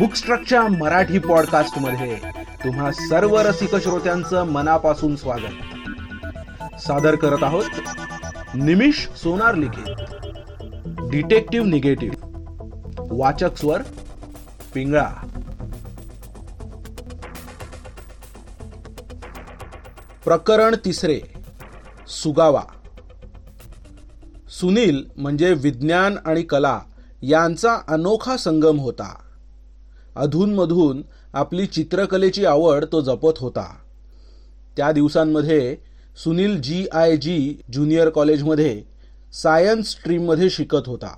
बुकस्ट्रकच्या मराठी पॉडकास्टमध्ये तुम्हा सर्व रसिक श्रोत्यांचं मनापासून स्वागत. सादर करत आहोत निमिष सोनार लिखित डिटेक्टिव्ह निगेटिव्ह. वाचक स्वर पिंगळा. प्रकरण तिसरे. सुगावा. सुनील म्हणजे विज्ञान आणि कला यांचा अनोखा संगम होता. अधूनमधून आपली चित्रकलेची आवड तो जपत होता. त्या दिवसांमध्ये Sunil G I G junior कॉलेजमध्ये सायन्स स्ट्रीममध्ये शिकत होता.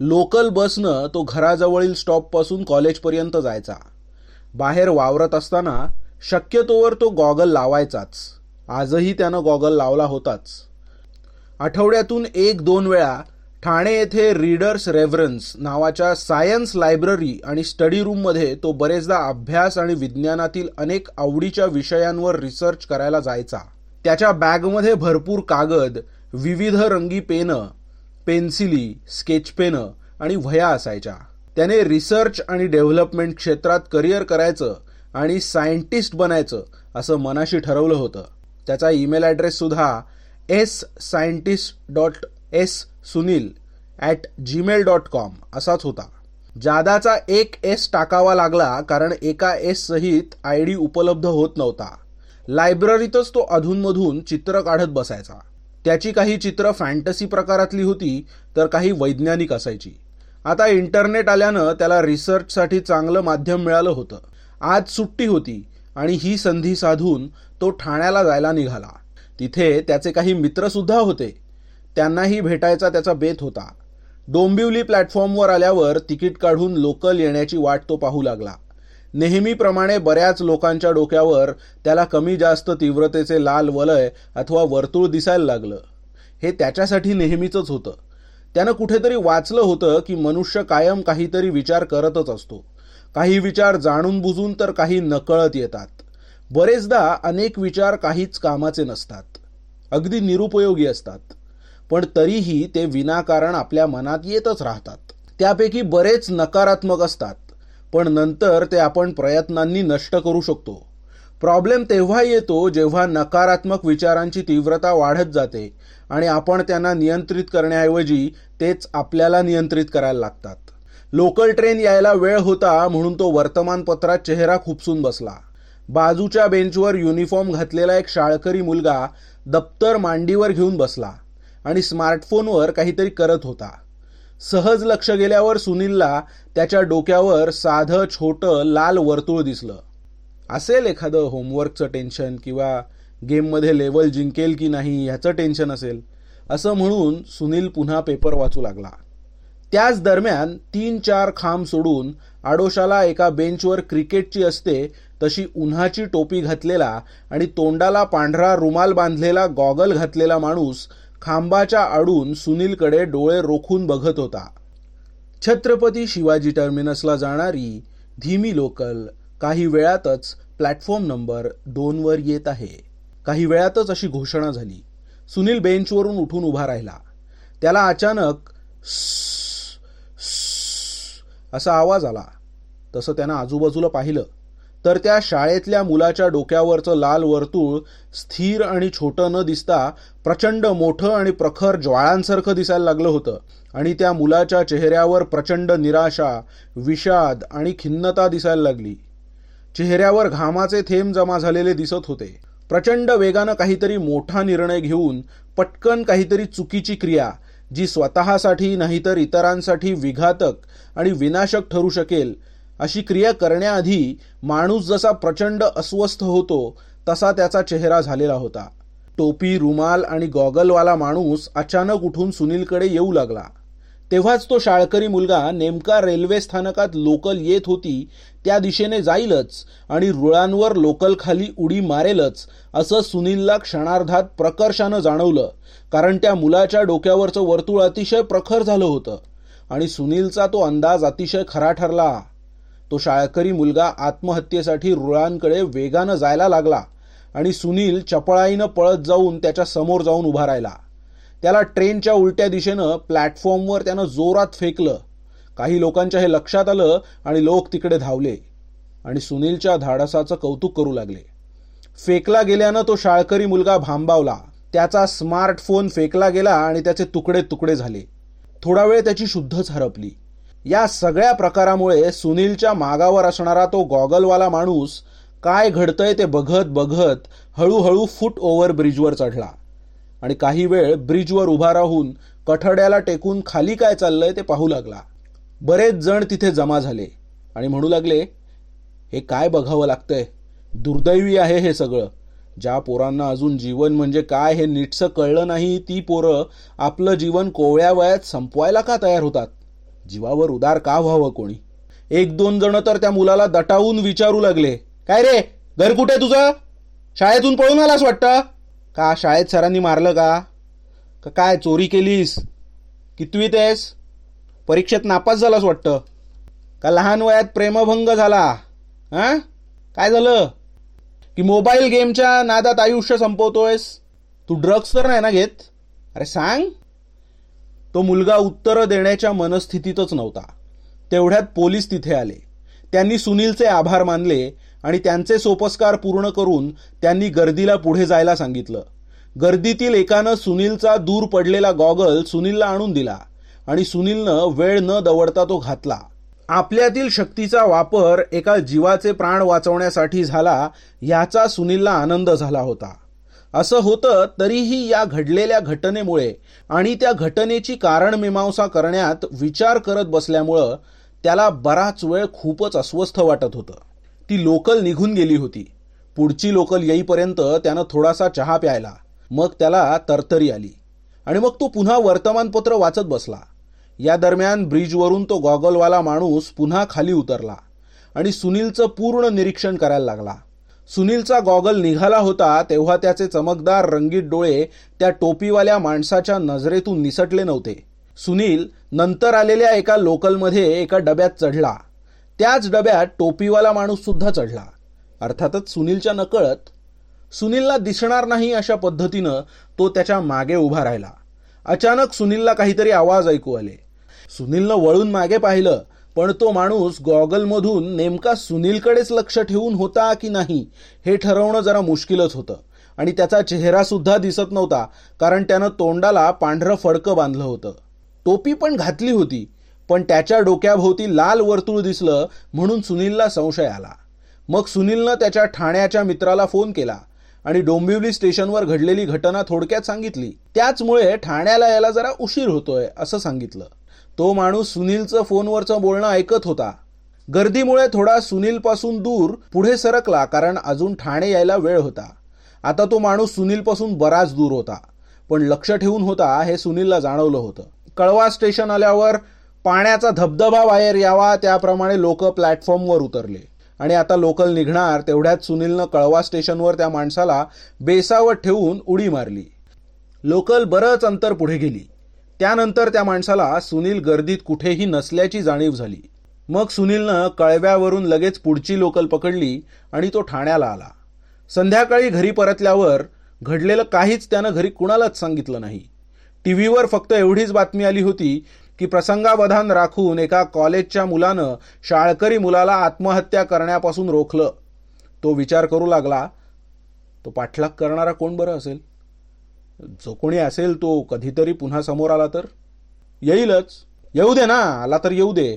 लोकल बसनं तो घराजवळील स्टॉपपासून कॉलेजपर्यंत जायचा. बाहेर वावरत असताना शक्यतोवर तो गॉगल लावायचाच. आजही त्यानं गॉगल लावला होताच. आठवड्यातून एक दोन वेळा ठाणे येथे रीडर्स रेव्हरन्स नावाच्या सायन्स लायब्ररी आणि स्टडी रूममध्ये तो बरेचदा अभ्यास आणि विज्ञानातील अनेक आवडीच्या विषयांवर रिसर्च करायला जायचा. त्याच्या बॅगमध्ये भरपूर कागद विविध रंगी पेनं पेन्सिली स्केच पेनं आणि वह्या असायच्या. त्याने रिसर्च आणि डेव्हलपमेंट क्षेत्रात करिअर करायचं आणि सायंटिस्ट बनायचं असं मनाशी ठरवलं होतं. त्याचा ईमेल ॲड्रेस सुद्धा S scientist dot S Sunil at Gmail dot com असाच होता. जादाचा एक एस टाकावा लागला कारण एका एस सहित आय डी उपलब्ध होत नव्हता. लायब्ररीतच तो अधूनमधून चित्र काढत बसायचा. त्याची काही चित्र फॅन्टसी प्रकारातली होती तर काही वैज्ञानिक असायची. आता इंटरनेट आल्यानं त्याला रिसर्चसाठी चांगलं माध्यम मिळालं होतं. आज सुट्टी होती आणि ही संधी साधून तो ठाण्याला जायला निघाला. तिथे त्याचे काही मित्रसुद्धा होते. त्यांनाही भेटायचा त्याचा बेत होता. डोंबिवली प्लॅटफॉर्मवर आल्यावर तिकीट काढून लोकल येण्याची वाट तो पाहू लागला. नेहमीप्रमाणे बऱ्याच लोकांच्या डोक्यावर त्याला कमी जास्त तीव्रतेचे लाल वलय अथवा वर्तुळ दिसायला लागलं. हे त्याच्यासाठी नेहमीचंच होतं. त्यानं कुठेतरी वाचलं होतं की मनुष्य कायम काहीतरी विचार करतच असतो. काही विचार जाणून बुजून तर काही नकळत येतात. बरेचदा अनेक विचार काहीच कामाचे नसतात. अगदी निरुपयोगी असतात. पण तरीही ते विनाकारण आपल्या मनात येतच राहतात. त्यापैकी बरेच नकारात्मक असतात. पण नंतर ते आपण प्रयत्नांनी नष्ट करू शकतो. प्रॉब्लेम तेव्हा येतो जेव्हा नकारात्मक विचारांची तीव्रता वाढत जाते आणि आपण त्यांना नियंत्रित करण्याऐवजी तेच आपल्याला नियंत्रित करायला लागतात. लोकल ट्रेन यायला वेळ होता म्हणून तो वर्तमानपत्रात चेहरा खुपसून बसला. बाजूच्या बेंचवर युनिफॉर्म घातलेला एक शाळकरी मुलगा दप्तर मांडीवर घेऊन बसला. आणि स्मार्टफोनवर काहीतरी करत होता. सहज लक्ष गेल्यावर सुनीलला त्याच्या डोक्यावर साधं छोटं लाल वर्तुळ दिसलं. असेल एखादं होमवर्कचं टेन्शन किंवा गेममध्ये लेवल जिंकेल की नाही ह्याचं टेन्शन असेल असं म्हणून सुनील पुन्हा पेपर वाचू लागला. त्याच दरम्यान तीन चार खांब सोडून आडोशाला एका बेंचवर क्रिकेटची असते तशी उन्हाची टोपी घातलेला आणि तोंडाला पांढरा रुमाल बांधलेला गॉगल घातलेला माणूस खांबाच्या आडून सुनीलकडे डोळे रोखून बघत होता. छत्रपती शिवाजी टर्मिनसला जाणारी धीमी लोकल काही वेळातच प्लॅटफॉर्म नंबर दोनवर येत आहे. काही वेळातच अशी घोषणा झाली. सुनील बेंचवरून उठून उभा राहिला. त्याला अचानक असा आवाज आला. तसं त्यानं आजूबाजूला पाहिलं. तर त्या शाळेतल्या मुलाच्या डोक्यावरचं लाल वर्तुळ स्थिर आणि छोटं न दिसता प्रचंड मोठं आणि प्रखर ज्वाळांसारखं दिसायला लागलं होतं. आणि त्या मुलाच्या चेहऱ्यावर प्रचंड निराशा विषाद आणि खिन्नता दिसायला लागली. चेहऱ्यावर घामाचे थेंब जमा झालेले दिसत होते. प्रचंड वेगानं काहीतरी मोठा निर्णय घेऊन पटकन काहीतरी चुकीची क्रिया जी स्वतःसाठी नाहीतर इतरांसाठी विघातक आणि विनाशक ठरू शकेल अशी क्रिया करण्याआधी माणूस जसा प्रचंड अस्वस्थ होतो तसा त्याचा चेहरा झालेला होता. टोपी रुमाल आणि गॉगलवाला माणूस अचानक उठून सुनीलकडे येऊ लागला. तेव्हाच तो शाळकरी मुलगा नेमका रेल्वे स्थानकात लोकल येत होती त्या दिशेने जाईलच आणि रुळांवर लोकल खाली उडी मारेलच असं सुनीलला क्षणार्धात प्रकर्षानं जाणवलं कारण त्या मुलाच्या डोक्यावरचं वर्तुळ अतिशय प्रखर झालं होतं. आणि सुनीलचा तो अंदाज अतिशय खरा ठरला. तो शाळकरी मुलगा आत्महत्येसाठी रुळांकडे वेगानं जायला लागला आणि सुनील चपळाईनं पळत जाऊन त्याच्यासमोर जाऊन उभा राहिला. त्याला ट्रेनच्या उलट्या दिशेनं प्लॅटफॉर्मवर त्यानं जोरात फेकलं. काही लोकांच्या हे लक्षात आलं आणि लोक तिकडे धावले आणि सुनीलच्या धाडसाचं कौतुक करू लागले. फेकला गेल्यानं तो शाळकरी मुलगा भांबावला. त्याचा स्मार्टफोन फेकला गेला आणि त्याचे तुकडे तुकडे झाले. थोडा वेळ त्याची शुद्धच हरपली. या सगळ्या प्रकारामुळे सुनीलच्या मागावर असणारा तो गॉगलवाला माणूस काय घडतंय ते बघत बघत हळूहळू फुट ओव्हर ब्रिजवर चढला. आणि काही वेळ ब्रिजवर उभा राहून कठड्याला टेकून खाली काय चाललंय ते पाहू लागला. बरेच जण तिथे जमा झाले आणि म्हणू लागले हे काय बघावं लागतंय? दुर्दैवी आहे हे सगळं. ज्या पोरांना अजून जीवन म्हणजे काय हे नीटसं कळलं नाही ती पोरं आपलं जीवन कोवळ्या वयात संपवायला का तयार होतात? जीवावर उदार का व्हावं कोणी? एक दोन जण तर त्या मुलाला दटावून विचारू लागले. काय रे? घर कुठे तुझं? शाळेतून पळून आलास वाटतं? का शाळेत सरांनी मारलं का? काय चोरी केलीस? कितवीत आहेस परीक्षेत नापास झालास वाटतं? का लहान वयात प्रेमभंग झाला? हा? काय झालं? की मोबाईल गेमच्या नादात आयुष्य संपवतोयस? तू ड्रग्स तर नाही ना घेत? अरे सांग. तो मुलगा उत्तरं देण्याच्या मनस्थितीतच नव्हता. तेवढ्यात पोलीस तिथे आले. त्यांनी सुनीलचे आभार मानले आणि त्यांचे सोपस्कार पूर्ण करून त्यांनी गर्दीला पुढे जायला सांगितलं. गर्दीतील एकानं सुनीलचा दूर पडलेला गॉगल सुनीलला आणून दिला आणि सुनीलनं वेळ न दवडता तो घातला. आपल्यातील शक्तीचा वापर एका जीवाचे प्राण वाचवण्यासाठी झाला याचा सुनीलला आनंद झाला होता. असं होतं तरीही या घडलेल्या घटनेमुळे आणि त्या घटनेची कारणमीमांसा करण्यात विचार करत बसल्यामुळं त्याला बराच वेळ खूपच अस्वस्थ वाटत होतं. ती लोकल निघून गेली होती. पुढची लोकल येईपर्यंत त्यानं थोडासा चहा प्यायला. मग त्याला तरतरी आली. आणि मग तो पुन्हा वर्तमानपत्र वाचत बसला. या दरम्यान ब्रिजवरून तो गॉगलवाला माणूस पुन्हा खाली उतरला आणि सुनीलचं पूर्ण निरीक्षण करायला लागला. सुनीलचा गॉगल निघाला होता तेव्हा त्याचे चमकदार रंगीत डोळे त्या टोपीवाल्या माणसाच्या नजरेतून निसटले नव्हते. सुनील नंतर आलेल्या एका लोकलमध्ये एका डब्यात चढला. त्याच डब्यात टोपीवाला माणूस सुद्धा चढला. अर्थातच सुनीलच्या नकळत सुनीलला दिसणार नाही अशा पद्धतीनं तो त्याच्यामागे उभा राहिला. अचानक सुनीलला काहीतरी आवाज ऐकू आले. सुनीलनं वळून मागे पाहिलं. पण तो माणूस गॉगलमधून नेमका सुनीलकडेच लक्ष ठेवून होता की नाही हे ठरवणं जरा मुश्किलच होतं. आणि त्याचा चेहरा सुद्धा दिसत नव्हता कारण त्यानं तोंडाला पांढरं फडकं बांधलं होतं. टोपी पण घातली होती पण त्याच्या डोक्याभोवती लाल वर्तुळ दिसलं म्हणून सुनीलला संशय आला. मग सुनीलनं त्याच्या ठाण्याच्या मित्राला फोन केला आणि डोंबिवली स्टेशनवर घडलेली घटना थोडक्यात सांगितली. त्याचमुळे ठाण्याला यायला जरा उशीर होतोय असं सांगितलं. तो माणूस सुनीलचं फोनवरचं बोलणं ऐकत होता. गर्दीमुळे थोडा सुनीलपासून दूर पुढे सरकला कारण अजून ठाणे यायला वेळ होता. आता तो माणूस सुनीलपासून बराच दूर होता. पण लक्ष ठेवून होता हे सुनीलला जाणवलं होतं. कळवा स्टेशन आल्यावर पाण्याचा धबधबा बाहेर यावा त्याप्रमाणे लोक प्लॅटफॉर्मवर उतरले. आणि आता लोकल निघणार तेवढ्यात सुनीलनं कळवा स्टेशनवर त्या माणसाला बेसावत ठेवून उडी मारली. लोकल बरंच अंतर पुढे गेली. त्यानंतर त्या माणसाला सुनील गर्दीत कुठेही नसल्याची जाणीव झाली. मग सुनीलनं कळव्यावरून लगेच पुढची लोकल पकडली आणि तो ठाण्याला आला. संध्याकाळी घरी परतल्यावर घडलेलं काहीच त्यानं घरी कुणालाच सांगितलं नाही. टीव्हीवर फक्त एवढीच बातमी आली होती की प्रसंगावधान राखून एका कॉलेजच्या मुलानं शाळकरी मुलाला आत्महत्या करण्यापासून रोखलं. तो विचार करू लागला तो पाठलाग करणारा कोण बरं असेल? जो कोणी असेल तो कधीतरी पुन्हा समोर आला तर? येईलच. येऊ दे ना आला तर येऊ दे.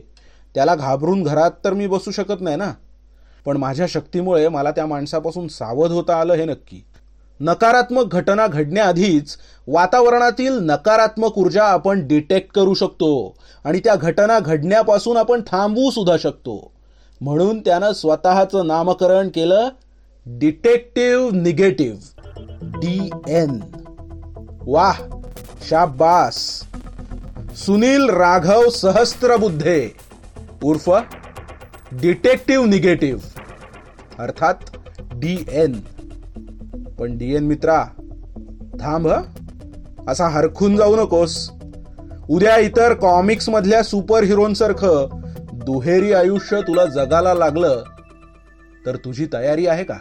त्याला घाबरून घरात तर मी बसू शकत नाही ना. पण माझ्या शक्तीमुळे मला त्या माणसापासून सावध होता आलं हे नक्की. नकारात्मक घटना घडण्याआधीच वातावरणातील नकारात्मक ऊर्जा आपण डिटेक्ट करू शकतो आणि त्या घटना घडण्यापासून आपण थांबवू सुद्धा शकतो. म्हणून त्यानं स्वतःचं नामकरण केलं डिटेक्टिव्ह निगेटिव्ह डी एन वाह शाबास. सुनील राघव सहस्त्रबुद्धे. उर्फ डिटेक्टिव्ह निगेटिव्ह अर्थात डी एन पण डी एन मित्रा थांब असा हरखून जाऊ नकोस. उद्या इतर कॉमिक्स मधल्या सुपर हिरोंसारखं दुहेरी आयुष्य तुला जगाला लागलं तर तुझी तयारी आहे का?